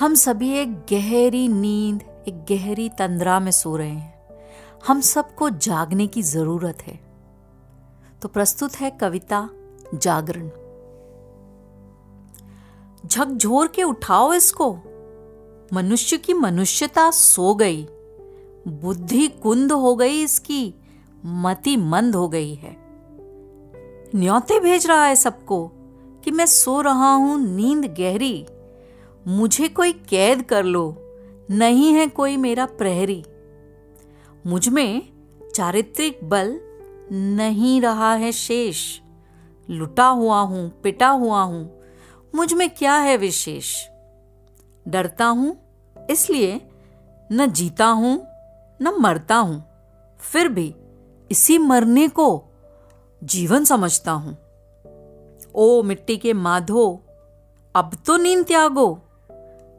हम सभी एक गहरी नींद, एक गहरी तंद्रा में सो रहे हैं। हम सबको जागने की ज़रूरत है। तो प्रस्तुत है कविता जागरण। झकझोर के उठाओ इसको। मनुष्य की मनुष्यता सो गई। बुद्धि कुंद हो गई इसकी, मति मंद हो गई है। न्योते भेज रहा है सबको कि मैं सो रहा हूँ नींद गहरी। मुझे कोई कैद कर लो। नहीं है कोई मेरा प्रहरी। मुझमें चारित्रिक बल नहीं रहा है शेष। लुटा हुआ हूँ, पिटा हुआ हूँ। मुझमें क्या है विशेष? डरता हूँ, इसलिए न जीता हूँ, न मरता हूँ। फिर भी इसी मरने को जीवन समझता हूँ। ओ मिट्टी के माधो, अब तो नींद त्यागो।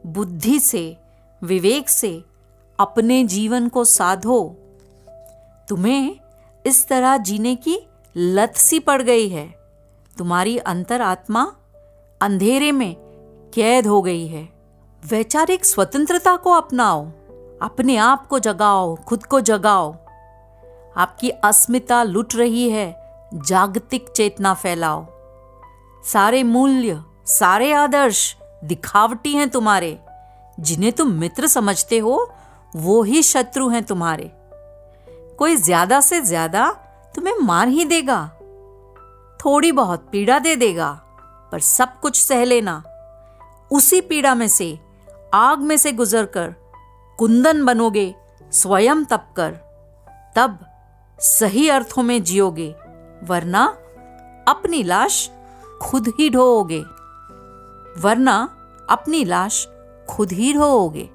बुद्धि से, विवेक से अपने जीवन को साधो। तुम्हें इस तरह जीने की लत सी पड़ गई है। तुम्हारी अंतर आत्मा अंधेरे में कैद हो गई है। वैचारिक स्वतंत्रता को अपनाओ, अपने आप को जगाओ, खुद को जगाओ। आपकी अस्मिता लुट रही है, जागतिक चेतना फैलाओ। सारे मूल्य, सारे आदर्श दिखावटी हैं तुम्हारे। जिन्हें तुम मित्र समझते हो, वो ही शत्रु हैं तुम्हारे। कोई ज़्यादा से ज़्यादा तुम्हें मार ही देगा। थोड़ी बहुत पीड़ा दे देगा, पर सब कुछ सह लेना। उसी पीड़ा में से, आग में से गुजरकर कुंदन बनोगे, स्वयं तप कर। तब सही अर्थों में जियोगे, वरना अपनी लाश खुद ही ढोओगे। वरना अपनी लाश खुद ही ढोओगे